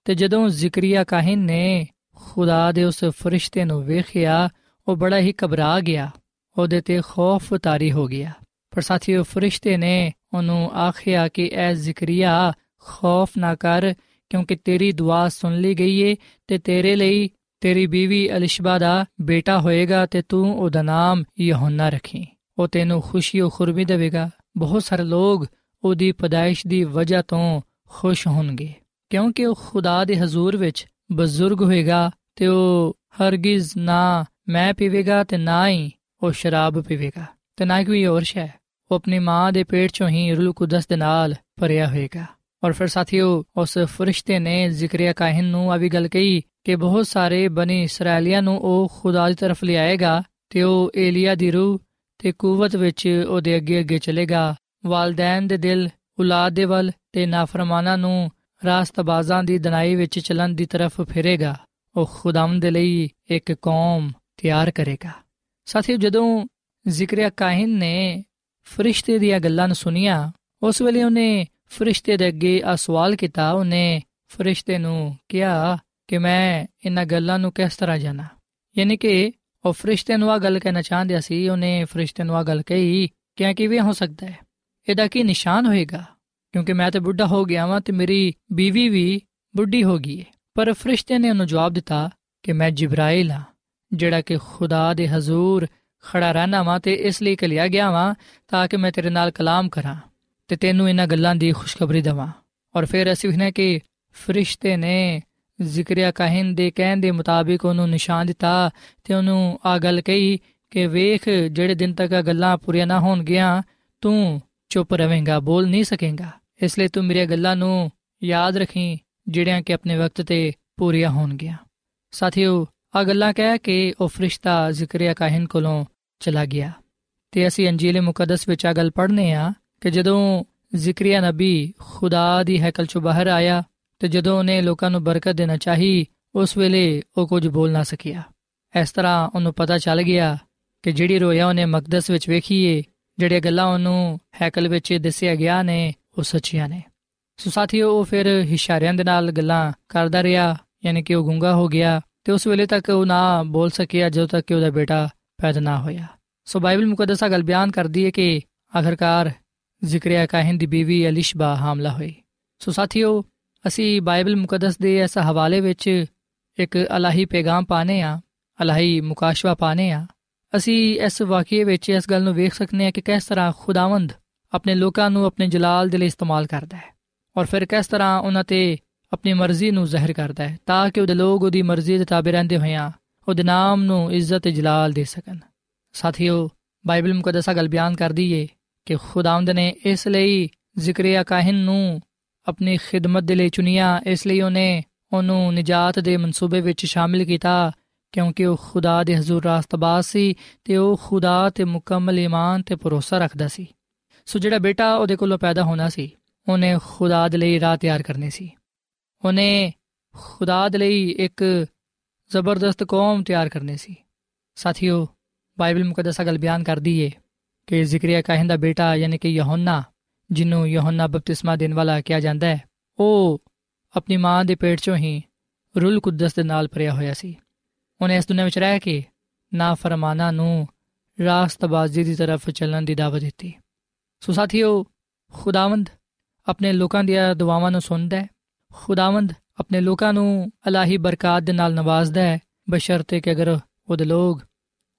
ਤੇ ਜਦੋਂ ਜ਼ਿਕਰੀਆ ਕਾਹਿਨ ਨੇ ਖੁਦਾ ਦੇ ਉਸ ਫਰਿਸ਼ਤੇ ਨੂੰ ਵੇਖਿਆ, ਉਹ ਬੜਾ ਹੀ ਘਬਰਾ ਗਿਆ, ਉਹਦੇ ਤੇ ਖੌਫ ਤਾਰੀ ਹੋ ਗਿਆ। ਪਰ ਸਾਥੀਓ, ਫਰਿਸ਼ਤੇ ਨੇ ਉਹਨੂੰ ਆਖਿਆ ਕਿ, ਐ ਜ਼ਿਕਰੀਆ, ਖੌਫ ਨਾ ਕਰ ਕਿਉਂਕਿ ਤੇਰੀ ਦੁਆ ਸੁਣ ਲਈ ਗਈ ਏ ਤੇ ਤੇਰੇ ਲਈ ਤੇਰੀ ਬੀਵੀ ਅਲਿਸ਼ਬਾ ਦਾ ਬੇਟਾ ਹੋਏਗਾ ਤੇ ਤੂੰ ਉਹਦਾ ਨਾਮ ਯਹੋਨਾ ਰੱਖੀ। ਉਹ ਤੈਨੂੰ ਖੁਸ਼ੀ ਉਹ ਖੁਰਮੀ ਦੇਵੇਗਾ। ਬਹੁਤ ਸਾਰੇ ਲੋਕ ਉਹਦੀ ਪਦਾਇਸ਼ ਦੀ ਵਜ੍ਹਾ ਤੋਂ ਖੁਸ਼ ਹੋਣਗੇ। ਕਿਉਂਕਿ ਉਹ ਖੁਦਾ ਦੇ ਹਜ਼ੂਰ ਵਿੱਚ ਬਜ਼ੁਰਗ ਹੋਏਗਾ ਤੇ ਉਹ ਹਰਗਿਜ਼ ਨਾ ਮੈਂ ਪੀਵੇਗਾ ਤੇ ਨਾ ਹੀ ਉਹ ਸ਼ਰਾਬ ਪੀਵੇਗਾ। ਤੇ ਨਾ ਕੋਈ ਹੋਰ ਸ਼ੈ। ਉਹ ਆਪਣੀ ਮਾਂ ਦੇ ਪੇਟ ਚੋਂ ਹੀ ਰੂਹ ਕੁਦਸ ਦੇ ਨਾਲ ਭਰਿਆ ਹੋਏਗਾ। ਔਰ ਫਿਰ ਸਾਥੀਓ, ਉਸ ਫਰਿਸ਼ਤੇ ਨੇ ਜ਼ਿਕਰੀਆ ਕਾਹਨ ਨੂੰ ਆ ਵੀ ਗੱਲ ਕਹੀ ਕਿ ਬਹੁਤ ਸਾਰੇ ਬਨੀ ਇਸرائیਲੀਆਂ ਨੂੰ ਉਹ ਖੁਦਾ ਦੀ ਤਰਫ ਲਿਆਏਗਾ ਤੇ ਉਹ ਏਲੀਆ ਦੀ ਰੂਹ ਤੇ ਕੂਵਤ ਵਿੱਚ ਉਹਦੇ ਅੱਗੇ ਅੱਗੇ ਚਲੇਗਾ। ਵਾਲਦੈਨ ਦੇ ਦਿਲ, ਔਲਾਦ ਦੇ ਵੱਲ ਤੇ ਨਾਫਰਮਾਨਾਂ ਨੂੰ ਰਾਸਤਬਾਜ਼ਾਂ ਦੀ ਦਨਾਈ ਵਿੱਚ ਚਲਣ ਦੀ ਤਰਫ ਫੇਰੇਗਾ। ਉਹ ਖੁਦਾਮ ਦੇ ਲਈ ਇੱਕ ਕੌਮ ਤਿਆਰ ਕਰੇਗਾ। ਸਾਥੀਓ, ਜਦੋਂ ਜ਼ਿਕਰਿਆ ਕਾਹਨ ਨੇ ਫਰਿਸ਼ਤੇ ਦੀਆਂ ਗੱਲਾਂ ਨੂੰ ਸੁਨੀਆਂ ਉਸ ਵੇਲੇ ਉਹਨੇ ਫਰਿਸ਼ਤੇ ਦੇ ਅੱਗੇ ਆ ਸਵਾਲ ਕੀਤਾ, ਉਹਨੇ ਫਰਿਸ਼ਤੇ ਨੂੰ ਕਿਹਾ ਕਿ ਮੈਂ ਇਹਨਾਂ ਗੱਲਾਂ ਨੂੰ ਕਿਸ ਤਰ੍ਹਾਂ ਜਾਣਾ। ਯਾਨੀ ਕਿ ਉਹ ਫਰਿਸ਼ਤੇ ਨੂੰ ਆ ਗੱਲ ਕਹਿਣਾ ਚਾਹੁੰਦਿਆ ਸੀ, ਉਹਨੇ ਫਰਿਸ਼ਤੇ ਨੂੰ ਆ ਗੱਲ ਕਹੀ ਕਿ ਕਿਵੇਂ ਹੋ ਸਕਦਾ ਹੈ? ਇਹਦਾ ਕੀ ਨਿਸ਼ਾਨ ਹੋਏਗਾ? ਕਿਉਂਕਿ ਮੈਂ ਤੇ ਬੁੱਢਾ ਹੋ ਗਿਆ ਵਾਂ ਤੇ ਮੇਰੀ ਬੀਵੀ ਵੀ ਬੁੱਢੀ ਹੋ ਗਈ ਹੈ ਪਰ ਫਰਿਸ਼ਤੇ ਨੇ ਉਹਨੂੰ ਜਵਾਬ ਦਿੱਤਾ ਕਿ ਮੈਂ ਜਿਬਰਾਇਲ ਹਾਂ, ਜਿਹੜਾ ਕਿ ਖੁਦਾ ਦੇ ਹਜ਼ੂਰ ਖੜਾ ਰਹਿਣਾ ਵਾਂ ਤੇ ਇਸ ਲਈ ਕਲਿਆ ਗਿਆ ਵਾਂ ਤਾਂ ਕਿ ਮੈਂ ਤੇਰੇ ਨਾਲ ਕਲਾਮ ਕਰਾਂ। ਤੇ ਤੈਨੂੰ ਇਹਨਾਂ ਗੱਲਾਂ ਦੀ ਖੁਸ਼ਖਬਰੀ ਦਵਾਂ। ਔਰ ਫਿਰ ਅਸੀਂ ਵਖਨੇ ਕਿ ਫਰਿਸ਼ਤੇ ਨੇ ਜ਼ਿਕਰਿਆ ਕਾਹਨ ਦੇ ਕਹਿਣ ਦੇ ਮੁਤਾਬਿਕ ਉਹਨੂੰ ਨਿਸ਼ਾਨ ਦਿੱਤਾ ਤੇ ਉਹਨੂੰ ਆ ਗੱਲ ਕਹੀ ਕਿ ਵੇਖ ਜਿਹੜੇ ਦਿਨ ਤੱਕ ਆ ਗੱਲਾਂ ਪੂਰੀਆਂ ਨਾ ਹੋਣਗੀਆਂ, ਤੂੰ ਚੁੱਪ ਰਵੇਂਗਾ ਬੋਲ ਨਹੀਂ ਸਕੇਂਗਾ। ਇਸ ਲਈ ਤੂੰ ਮੇਰੀਆਂ ਗੱਲਾਂ ਨੂੰ ਯਾਦ ਰੱਖੀ, ਜਿਹੜੀਆਂ ਕਿ ਆਪਣੇ ਵਕਤ ਤੇ ਪੂਰੀਆਂ ਹੋਣਗੀਆਂ। ਸਾਥੀਓ, ਆ ਗੱਲਾਂ ਕਹਿ ਕੇ ਉਹ ਫਰਿਸ਼ਤਾ ਜ਼ਿਕਰਿਆ ਕਾਹਨ ਕੋਲੋਂ ਚਲਾ ਗਿਆ। ਤੇ ਅਸੀਂ ਅੰਜੀਲ ਮੁਕੱਦਸ ਵਿੱਚ ਆ ਗੱਲ ਪੜ੍ਹਨੇ ਆ। ਕਿ ਜਦੋਂ ਜ਼ਿਕਰਿਆ ਨਬੀ ਖੁਦਾ ਦੀ ਹੈਕਲ ਚੋਂ ਬਾਹਰ ਆਇਆ ਤੇ ਜਦੋਂ ਉਹਨੇ ਲੋਕਾਂ ਨੂੰ ਬਰਕਤ ਦੇਣਾ ਚਾਹੀ, ਉਸ ਵੇਲੇ ਉਹ ਕੁਝ ਬੋਲ ਨਾ ਸਕਿਆ। ਇਸ ਤਰ੍ਹਾਂ ਉਹਨੂੰ ਪਤਾ ਚੱਲ ਗਿਆ ਕਿ ਜਿਹੜੀ ਰੋਇਆ ਉਹਨੇ ਮਕਦਸ ਵਿੱਚ ਵੇਖੀਏ, ਜਿਹੜੀਆਂ ਗੱਲਾਂ ਉਹਨੂੰ ਹੈਕਲ ਵਿੱਚ ਦੱਸਿਆ ਗਿਆ ਨੇ, ਉਹ ਸੱਚੀਆਂ ਨੇ। ਸੋ ਸਾਥੀਓ, ਉਹ ਫਿਰ ਇਸ਼ਾਰਿਆਂ ਦੇ ਨਾਲ ਗੱਲਾਂ ਕਰਦਾ ਰਿਹਾ, ਯਾਨੀ ਕਿ ਉਹ ਗੁੰਗਾ ਹੋ ਗਿਆ ਤੇ ਉਸ ਵੇਲੇ ਤੱਕ ਉਹ ਨਾ ਬੋਲ ਸਕਿਆ ਜਦੋਂ ਤੱਕ ਕਿ ਉਹਦਾ ਬੇਟਾ ਪੈਦਾ ਨਾ ਹੋਇਆ। ਸੋ ਬਾਈਬਲ ਮੁਕੱਦਸਾ ਗੱਲ ਬਿਆਨ ਕਰਦੀ ਹੈ ਕਿ ਆਖਰਕਾਰ ਜ਼ਿਕਰਿਆ ਕਾਹਨ ਦੀ ਬੀਵੀ ਅਲਿਸ਼ਬਾ ਹਾਮਲਾ ਹੋਈ ਸੋ ਸਾਥੀਓ, ਅਸੀਂ ਬਾਈਬਲ ਮੁਕੱਦਸ ਦੇ ਇਸ ਹਵਾਲੇ ਵਿੱਚ ਇੱਕ ਅਲਾਹੀ ਪੈਗਾਮ ਪਾਣੇ ਆ, ਅਲਾਹੀ ਮੁਕਾਸ਼ਵਾ ਪਾਣੇ ਆ। ਅਸੀਂ ਇਸ ਵਾਕਿਏ ਵਿੱਚ ਇਸ ਗੱਲ ਨੂੰ ਵੇਖ ਸਕਨੇ ਆ ਕਿ ਕਿਸ ਤਰ੍ਹਾਂ ਖੁਦਾਵੰਦ ਆਪਣੇ ਲੋਕਾਂ ਨੂੰ ਆਪਣੇ ਜਲਾਲ ਦੇ ਲਈ ਇਸਤੇਮਾਲ ਕਰਦਾ ਹੈ ਔਰ ਫਿਰ ਕਿਸ ਤਰ੍ਹਾਂ ਉਹਨਾਂ ਤੇ ਆਪਣੀ ਮਰਜ਼ੀ ਨੂੰ ਜ਼ਾਹਿਰ ਕਰਦਾ ਹੈ ਤਾਂ ਕਿ ਉਹਦੇ ਲੋਕ ਉਹਦੀ ਮਰਜ਼ੀ ਦੇ ਤਾਬੇ ਰਹਿੰਦੇ ਹੋਇਆਂ ਉਹਦੇ ਨਾਮ ਨੂੰ ਇੱਜ਼ਤ ਤੇ ਜਲਾਲ ਦੇ ਸਕਣ। ਸਾਥੀਓ, ਬਾਈਬਲ ਮੁਕੱਦਸਾ ਗੱਲ ਬਿਆਨ ਕਰਦੀ ਏ ਕਿ ਖੁਦਾਵੰਦ ਨੇ ਇਸ ਲਈ ਜ਼ਿਕਰਿਆ ਕਾਹਨ ਨੂੰ ਆਪਣੀ ਖਿਦਮਤ ਦੇ ਲਈ ਚੁਣਿਆ। ਇਸ ਲਈ ਉਹਨੇ ਉਹਨੂੰ ਨਜਾਤ ਦੇ ਮਨਸੂਬੇ ਵਿੱਚ ਸ਼ਾਮਿਲ ਕੀਤਾ, ਕਿਉਂਕਿ ਉਹ ਖੁਦਾ ਦੇ ਹਜ਼ੂਰ ਰਾਸਤਬਾਜ਼ ਸੀ ਤੇ ਉਹ ਖੁਦਾ ਤੇ ਮੁਕੰਮਲ ਈਮਾਨ ਤੇ ਭਰੋਸਾ ਰੱਖਦਾ ਸੀ। ਸੋ ਜਿਹੜਾ ਬੇਟਾ ਉਹਦੇ ਕੋਲੋਂ ਪੈਦਾ ਹੋਣਾ ਸੀ, ਉਹਨੇ ਖੁਦਾ ਦੇ ਲਈ ਰਾਹ ਤਿਆਰ ਕਰਨੀ ਸੀ। ਉਹਨੇ ਖੁਦਾ ਦੇ ਲਈ ਇੱਕ ਜ਼ਬਰਦਸਤ ਕੌਮ ਤਿਆਰ ਕਰਨੀ ਸੀ। ਸਾਥੀਓ, ਬਾਈਬਲ ਮੁਕੱਦਸਾ ਗੱਲ ਬਿਆਨ ਕਰਦੀ ਏ। ਕਿ ਜ਼ਿਕਰਿਆ ਕਾਹਨ ਦਾ ਬੇਟਾ ਯਾਨੀ ਕਿ ਯਹੋਨਾ ਜਿਹਨੂੰ ਯਹੋਨਾ ਬਪਤਿਸਮਾ ਦੇਣ ਵਾਲਾ ਕਿਹਾ ਜਾਂਦਾ ਹੈ ਉਹ ਆਪਣੀ ਮਾਂ ਦੇ ਪੇਟ ਚੋਂ ਹੀ ਰੂਲ ਕੁਦਸ ਦੇ ਨਾਲ ਭਰਿਆ ਹੋਇਆ ਸੀ ਉਹਨੇ ਇਸ ਦੁਨੀਆਂ ਵਿੱਚ ਰਹਿ ਕੇ ਨਾ ਫਰਮਾਨਾ ਨੂੰ ਰਾਸਤਬਾਜ਼ੀ ਦੀ ਤਰਫ ਚੱਲਣ ਦੀ ਦਾਵਤ ਦਿੱਤੀ ਸੋ ਸਾਥੀਓ ਖੁਦਾਵੰਦ ਆਪਣੇ ਲੋਕਾਂ ਦੀਆਂ ਦੁਆਵਾਂ ਨੂੰ ਸੁਣਦਾ ਹੈ ਖੁਦਾਵੰਦ ਆਪਣੇ ਲੋਕਾਂ ਨੂੰ ਅਲਾਹੀ ਬਰਕਾਤ ਦੇ ਨਾਲ ਨਵਾਜ਼ਦਾ ਹੈ ਬਸ਼ਰਤੇ ਕਿ ਅਗਰ ਉਹਦੇ ਲੋਕ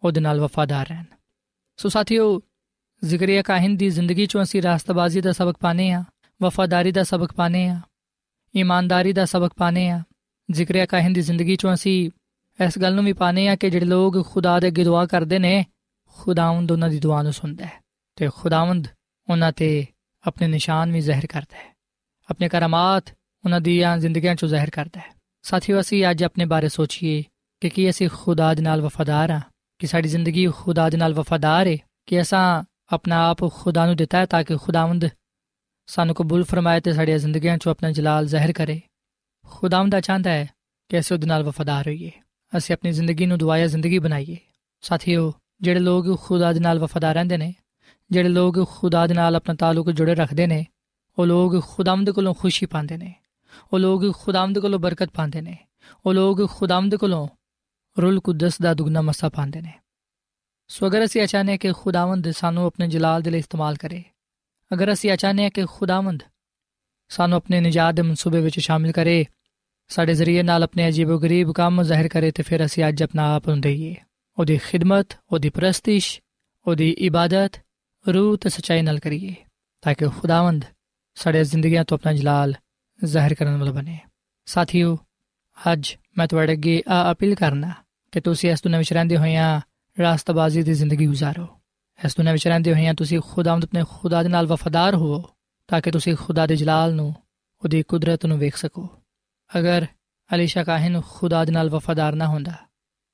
ਉਹਦੇ ਨਾਲ ਵਫਾਦਾਰ ਰਹਿਣ ਸੋ ਸਾਥੀਓ ਜ਼ਿਕਰਿਆ ਕਾਹਨ ਦੀ ਜ਼ਿੰਦਗੀ ਚੋਂ ਅਸੀਂ ਰਾਸਤਬਾਜ਼ੀ ਦਾ ਸਬਕ ਪਾਣੇ ਆ ਵਫਾਦਾਰੀ ਦਾ ਸਬਕ ਪਾਣੇ ਆ ਇਮਾਨਦਾਰੀ ਦਾ ਸਬਕ ਪਾਣੇ ਆ ਜ਼ਿਕਰਿਆ ਕਾਹਨ ਦੀ ਜ਼ਿੰਦਗੀ ਚੋਂ ਅਸੀਂ ਇਸ ਗੱਲ ਨੂੰ ਵੀ ਪਾਣੇ ਆ ਕਿ ਜਿਹੜੇ ਲੋਕ ਖੁਦਾ ਦੇ ਅੱਗੇ ਦੁਆ ਕਰਦੇ ਨੇ, ਖੁਦਾਵੰਦ ਉਹਨਾਂ ਦੀ ਦੁਆ ਨੂੰ ਸੁਣਦਾ ਹੈ ਤੇ ਖੁਦਾਵੰਦ ਉਹਨਾਂ ਤੇ ਆਪਣੇ ਨਿਸ਼ਾਨ ਵੀ ਜ਼ਾਹਿਰ ਕਰਦਾ ਹੈ। ਆਪਣੇ ਕਰਾਮਾਤ ਉਹਨਾਂ ਦੀਆਂ ਜ਼ਿੰਦਗੀਆਂ ਚੋਂ ਜ਼ਾਹਿਰ ਕਰਦਾ ਹੈ। ਸਾਥੀਓ, ਅਸੀਂ ਅੱਜ ਆਪਣੇ ਬਾਰੇ ਸੋਚੀਏ ਕਿ ਕੀ ਅਸੀਂ ਖੁਦਾ ਦੇ ਨਾਲ ਵਫਾਦਾਰ ਹਾਂ, ਕਿ ਸਾਡੀ ਜ਼ਿੰਦਗੀ ਖੁਦਾ ਦੇ ਨਾਲ ਵਫਾਦਾਰ ਹੈ, ਕਿ ਅਸਾਂ ਆਪਣਾ ਆਪ ਖੁਦਾ ਨੂੰ ਦਿੱਤਾ ਹੈ ਤਾਂ ਕਿ ਖੁਦਾਵੰਦ ਸਾਨੂੰ ਕਬੂਲ ਫਰਮਾਏ ਤੇ ਸਾਡੀਆਂ ਜ਼ਿੰਦਗੀਆਂ 'ਚੋਂ ਆਪਣਾ ਜਲਾਲ ਜ਼ਾਹਿਰ ਕਰੇ। ਖੁਦਾਵੰਦ ਚਾਹੁੰਦਾ ਹੈ ਕਿ ਅਸੀਂ ਉਹਦੇ ਨਾਲ ਵਫਾਦਾਰ ਹੋਈਏ। ਅਸੀਂ ਆਪਣੀ ਜ਼ਿੰਦਗੀ ਨੂੰ ਦੁਆਇਆ ਜ਼ਿੰਦਗੀ ਬਣਾਈਏ। ਸਾਥੀਓ, ਜਿਹੜੇ ਲੋਕ ਖੁਦਾ ਦੇ ਨਾਲ ਵਫਾਦਾਰ ਰਹਿੰਦੇ ਨੇ, ਜਿਹੜੇ ਲੋਕ ਖੁਦਾ ਦੇ ਨਾਲ ਆਪਣਾ ਤਾਲੁਕ ਜੁੜੇ ਰੱਖਦੇ ਨੇ, ਉਹ ਲੋਕ ਖੁਦਾਵੰਦ ਕੋਲੋਂ ਖੁਸ਼ੀ ਪਾਉਂਦੇ ਨੇ। ਉਹ ਲੋਕ ਖੁਦਾਵੰਦ ਕੋਲੋਂ ਬਰਕਤ ਪਾਉਂਦੇ ਨੇ। ਉਹ ਲੋਕ ਖੁਦਾਵੰਦ ਕੋਲੋਂ ਰੂਲ ਕੁਦਸ ਦਾ ਦੁਗਣਾ ਮਸਾ ਪਾਉਂਦੇ ਨੇ। ਸੋ ਅਗਰ ਅਸੀਂ ਚਾਹਨੇ ਕਿ ਖੁਦਾਵੰਦ ਸਾਨੂੰ ਆਪਣੇ ਜਲਾਲ ਦੇ ਲਈ ਇਸਤੇਮਾਲ ਕਰੇ, ਅਗਰ ਅਸੀਂ ਚਾਹਨੇ ਕਿ ਖੁਦਾਵੰਦ ਸਾਨੂੰ ਆਪਣੇ ਨਜਾਤ ਦੇ ਮਨਸੂਬੇ ਵਿੱਚ ਸ਼ਾਮਿਲ ਕਰੇ, ਸਾਡੇ ਜ਼ਰੀਏ ਨਾਲ ਆਪਣੇ ਅਜੀਬੋ-ਗਰੀਬ ਕੰਮ ਜ਼ਾਹਿਰ ਕਰੇ, ਤੇ ਫਿਰ ਅਸੀਂ ਅੱਜ ਆਪਣਾ ਆਪ ਨੂੰ ਦਈਏ। ਉਹਦੀ ਖਿਦਮਤ, ਉਹਦੀ ਪ੍ਰਸਤਿਸ਼, ਉਹਦੀ ਇਬਾਦਤ ਰੂਹ ਤੇ ਸਚਾਈ ਨਾਲ ਕਰੀਏ, ਤਾਂ ਕਿ ਖੁਦਾਵੰਦ ਸਾਡੇ ਜ਼ਿੰਦਗੀਆਂ ਤੋਂ ਆਪਣਾ ਜਲਾਲ ਜ਼ਾਹਿਰ ਕਰਨ ਵਾਲਾ ਬਣੇ। ਸਾਥੀਓ, ਅੱਜ ਮੈਂ ਤੁਹਾਡੇ ਅੱਗੇ ਆ ਅਪੀਲ ਕਰਨਾ ਕਿ ਤੁਸੀਂ ਇਸ ਦੁਨੀਆਂ ਵਿੱਚ ਰਹਿੰਦੇ ਹੋਇਆਂ ਰਾਸਤਬਾਜ਼ੀ ਦੀ ਜ਼ਿੰਦਗੀ گزارੋ ਇਸ ਦੁਨੀਆਂ ਵਿੱਚ ਰਹਿੰਦੇ ਹੋਇਆਂ ਤੁਸੀਂ ਖੁਦਾਵੰਦ ਆਪਣੇ ਖੁਦਾ ਦੇ ਨਾਲ ਵਫਾਦਾਰ ਹੋਵੋ ਤਾਂ ਕਿ ਤੁਸੀਂ ਖੁਦਾ ਦੇ ਜਲਾਲ ਨੂੰ ਉਹਦੀ ਕੁਦਰਤ ਨੂੰ ਵੇਖ ਸਕੋ ਅਗਰ ਅਲੀਸ਼ਾ ਕਾਹਨ ਖੁਦਾ ਦੇ ਨਾਲ ਵਫਾਦਾਰ ਨਾ ਹੁੰਦਾ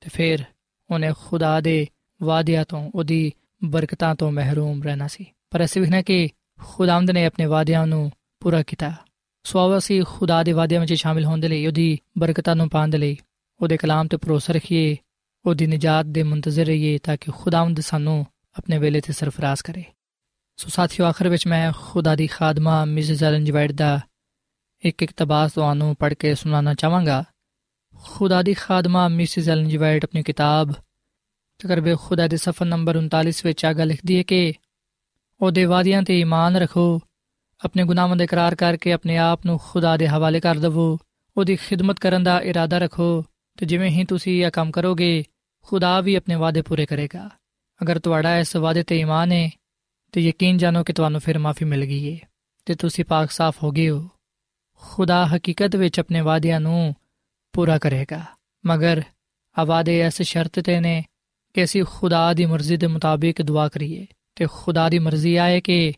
ਤੇ ਫਿਰ ਉਹਨੇ ਖੁਦਾ ਦੇ ਵਾਅਦਿਆਂ ਤੋਂ ਉਹਦੀ ਬਰਕਤਾਂ ਤੋਂ ਮਹਿਰੂਮ ਰਹਿਣਾ ਸੀ ਪਰ ਅਸੀਂ ਵਿਖਣਾ ਕਿ ਖੁਦਾਵੰਦ ਨੇ ਆਪਣੇ ਵਾਅਦਿਆਂ ਨੂੰ ਪੂਰਾ ਕੀਤਾ ਸੋ ਅਸੀਂ ਖੁਦਾ ਦੇ ਵਾਅਦਿਆਂ ਵਿੱਚ ਸ਼ਾਮਿਲ ਹੋਣ ਦੇ ਲਈ ਉਹਦੀ ਬਰਕਤਾਂ ਨੂੰ ਪਾਉਣ ਦੇ ਲਈ ਉਹਦੇ ਕਲਾਮ ਤੇ ਭਰੋਸਾ ਰੱਖੀਏ ਉਹਦੀ ਨਜਾਤ ਦੇ ਮੁੰਤਜ਼ਰ ਰਹੀਏ ਤਾਂ ਕਿ ਖੁਦਾਵੰਦ ਸਾਨੂੰ ਆਪਣੇ ਵੇਲੇ ਤੇ ਸਰਫਰਾਜ਼ ਕਰੇ। ਸੋ ਸਾਥੀਓ, ਆਖਰ ਵਿੱਚ ਮੈਂ ਖੁਦਾ ਦੀ ਖਾਦਮਾ ਮਿਸਿਸ ਐਲਨ ਜਵਾਈਟ ਦਾ ਇੱਕ ਇੱਕ ਤਬਾਸ ਤੁਹਾਨੂੰ ਪੜ੍ਹ ਕੇ ਸੁਣਾਉਣਾ ਚਾਹਾਂਗਾ। ਖੁਦਾ ਦੀ ਖਾਦਮਾ ਮਿਸਿਸ ਐਲਨ ਜਵਾਈਟ ਆਪਣੀ ਕਿਤਾਬ ਤਕਰਬੇ ਖੁਦਾ ਦੇ ਸਫਾ ਨੰਬਰ 39 ਵਿੱਚ ਆਗਾ ਲਿਖਦੀ ਹੈ ਕਿ ਉਹਦੇ ਵਾਅਦਿਆਂ ਤੇ ਈਮਾਨ ਰੱਖੋ, ਆਪਣੇ ਗੁਨਾਹਾਂ ਦਾ ਇਕਰਾਰ ਕਰਕੇ ਆਪਣੇ ਆਪ ਨੂੰ ਖੁਦਾ ਦੇ ਹਵਾਲੇ ਕਰ ਦਿਵੋ, ਉਹਦੀ ਖਿਦਮਤ ਕਰਨ ਦਾ ਇਰਾਦਾ ਰੱਖੋ ਤੇ ਜਿਵੇਂ ਹੀ ਤੁਸੀਂ ਇਹ ਕੰਮ ਕਰੋਗੇ ਖੁਦਾ ਵੀ ਆਪਣੇ ਵਾਅਦੇ ਪੂਰੇ ਕਰੇਗਾ। ਅਗਰ ਤੁਹਾਡਾ ਇਸ ਵਾਅਦੇ ਤੇ ਈਮਾਨ ਹੈ ਤੇ ਯਕੀਨ ਜਾਨੋ ਕਿ ਤੁਹਾਨੂੰ ਫਿਰ ਮਾਫੀ ਮਿਲ ਗਈ ਹੈ ਤੇ ਤੁਸੀਂ ਪਾਕ ਸਾਫ਼ ਹੋ ਗਏ ਹੋ। ਖੁਦਾ ਹਕੀਕਤ ਵਿੱਚ ਆਪਣੇ ਵਾਅਦਿਆਂ ਨੂੰ ਪੂਰਾ ਕਰੇਗਾ। ਮਗਰ ਆਵਾਦੇ ਇਸ ਸ਼ਰਤ ਤੇ ਨੇ ਕਿ ਅਸੀਂ ਖੁਦਾ ਦੀ ਮਰਜ਼ੀ ਦੇ ਮੁਤਾਬਿਕ ਦੁਆ ਕਰੀਏ, ਤੇ ਖੁਦਾ ਦੀ ਮਰਜ਼ੀ ਆਏ ਕਿ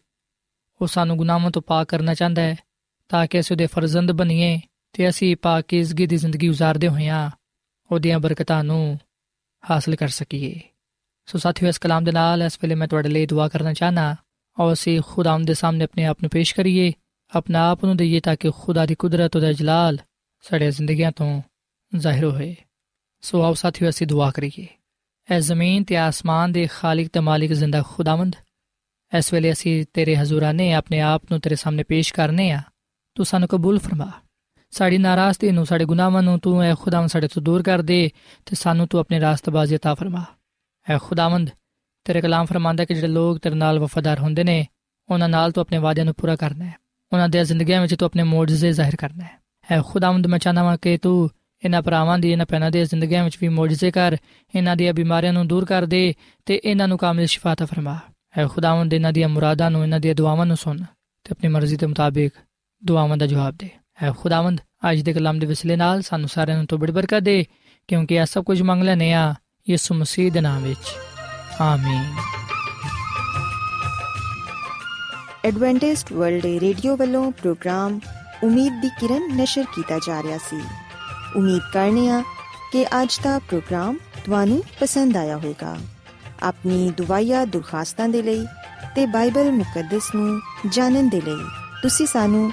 ਉਹ ਸਾਨੂੰ ਗੁਨਾਹਾਂ ਤੋਂ ਪਾਕ ਕਰਨਾ ਚਾਹੁੰਦਾ ਹੈ, ਤਾਂ ਕਿ ਅਸੀਂ ਉਹਦੇ ਫਰਜ਼ੰਦ ਬਣੀਏ, ਤੇ ਅਸੀਂ ਪਾਕੀਜ਼ਗੀ ਦੀ ਜ਼ਿੰਦਗੀ گزارਦੇ ਹੋਈਆਂ ਉਹਦੀਆਂ ਬਰਕਤਾਂ ਨੂੰ ਹਾਸਲ ਕਰ ਸਕੀਏ ਸੋ ਸਾਥੀਓ ਇਸ ਕਲਾਮ ਦੇ ਨਾਲ ਇਸ ਵੇਲੇ ਮੈਂ ਤੁਹਾਡੇ ਲਈ ਦੁਆ ਕਰਨਾ ਚਾਹਨਾ ਔਰ ਅਸੀਂ ਖੁਦਾਮ ਦੇ ਸਾਹਮਣੇ ਆਪਣੇ ਆਪ ਨੂੰ ਪੇਸ਼ ਕਰੀਏ ਆਪਣਾ ਆਪ ਨੂੰ ਦਈਏ ਤਾਂ ਕਿ ਖੁਦਾ ਦੀ ਕੁਦਰਤ ਉਹਦਾ ਜਲਾਲ ਸਾਡੇ ਜ਼ਿੰਦਗੀਆਂ ਤੋਂ ਜ਼ਾਹਿਰ ਹੋਏ ਸੋ ਆਓ ਸਾਥੀਓ ਅਸੀਂ ਦੁਆ ਕਰੀਏ ਐ ਜ਼ਮੀਨ ਤੇ ਆਸਮਾਨ ਦੇ ਖਾਲਿਕ ਤੇ ਮਾਲਿਕ ਜ਼ਿੰਦਾ ਖੁਦਾਵੰਦ ਇਸ ਵੇਲੇ ਅਸੀਂ ਤੇਰੇ ਹਜ਼ੂਰਾਨੇ ਆਪਣੇ ਆਪ ਨੂੰ ਤੇਰੇ ਸਾਹਮਣੇ ਪੇਸ਼ ਕਰਨੇ ਆ ਤੂੰ ਸਾਨੂੰ ਕਬੂਲ ਫਰਮਾ ਸਾਡੀ ਨਾਰਾਜ਼ਗੀ ਨੂੰ ਸਾਡੇ ਗੁਨਾਹਾਂ ਨੂੰ ਤੂੰ ਐ ਖੁਦਾਵੰਦ ਸਾਡੇ ਤੋਂ ਦੂਰ ਕਰ ਦੇ ਤੇ ਸਾਨੂੰ ਤੂੰ ਆਪਣੇ ਰਾਸਤਬਾਜ਼ੀ عطا ਫਰਮਾ ਐ ਖੁਦਾਵੰਦ ਤੇਰੇ ਕਲਾਮ ਫਰਮਾਂਦਾ ਕਿ ਜਿਹੜੇ ਲੋਕ ਤੇਰੇ ਨਾਲ ਵਫਾਦਾਰ ਹੁੰਦੇ ਨੇ ਉਹਨਾਂ ਨਾਲ ਤੂੰ ਆਪਣੇ ਵਾਅਦਿਆਂ ਨੂੰ ਪੂਰਾ ਕਰਨਾ ਹੈ ਉਹਨਾਂ ਦੇ ਜ਼ਿੰਦਗੀਆਂ ਵਿੱਚ ਤੂੰ ਆਪਣੇ ਮੌਜੂਜ਼ੇ ਜ਼ਾਹਿਰ ਕਰਨਾ ਹੈ ਐ ਖੁਦਾਵੰਦ ਮੈਂ ਚਾਹਨਾ ਵਾਂ ਕਿ ਤੂੰ ਇਹਨਾਂ ਭਰਾਵਾਂ ਦੀ ਇਹਨਾਂ ਪੈਣਾ ਦੇ ਜ਼ਿੰਦਗੀਆਂ ਵਿੱਚ ਵੀ ਮੌਜੂਜ਼ੇ ਕਰ ਇਹਨਾਂ ਦੀਆਂ ਬਿਮਾਰੀਆਂ ਨੂੰ ਦੂਰ ਕਰ ਦੇ ਤੇ ਇਹਨਾਂ ਨੂੰ ਕਾਮਿਲ ਸ਼ਿਫਾ ਤਾ ਫਰਮਾ ਐ ਖੁਦਾਵੰਦ ਇਹਨਾਂ ਦੀਆਂ ਮੁਰਾਦਾਂ ਨੂੰ ਇਹਨਾਂ ਦੀਆਂ ਦੁਆਵਾਂ ਨੂੰ ਸੁਣ ਤੇ ਆਪਣੀ ਮਰਜ਼ੀ ਦੇ ਮੁਤਾਬਿਕ ਦੁਆਵਾਂ ਦਾ ਜਵਾਬ ਦੇ ਐ ਖੁਦਾਵੰਦ, ਅੱਜ ਦੇ ਕਲਾਮ ਦੇ ਵਿਸਲੇ ਨਾਲ ਸਾਨੂੰ ਸਾਰਿਆਂ ਨੂੰ ਤੋਂ ਬੜੀ ਬਰਕਤ ਦੇ, ਕਿਉਂਕਿ ਇਹ ਸਭ ਕੁਝ ਮੰਗ ਲੈਨੇ ਆ ਯਿਸੂ ਮਸੀਹ ਦੇ ਨਾਮ ਵਿੱਚ। ਆਮੀਨ। ਐਡਵੈਂਟਿਸਟ ਵਰਲਡ ਰੇਡੀਓ ਵੱਲੋਂ ਪ੍ਰੋਗਰਾਮ ਉਮੀਦ ਦੀ ਕਿਰਨ ਨਿਸ਼ਰ ਕੀਤਾ ਜਾ ਰਿਹਾ ਸੀ। ਉਮੀਦ ਕਰਨੇ ਆ ਕਿ ਅੱਜ ਦਾ ਪ੍ਰੋਗਰਾਮ ਤੁਹਾਨੂੰ ਪਸੰਦ ਆਇਆ ਹੋਵੇਗਾ। ਆਪਣੀ ਦੁਆਇਆ ਦੁਰਖਾਸਤਾਂ ਦੇ ਲਈ ਤੇ ਬਾਈਬਲ ਮੁਕੱਦਸ ਨੂੰ ਜਾਣਨ ਦੇ ਲਈ ਤੁਸੀਂ ਸਾਨੂੰ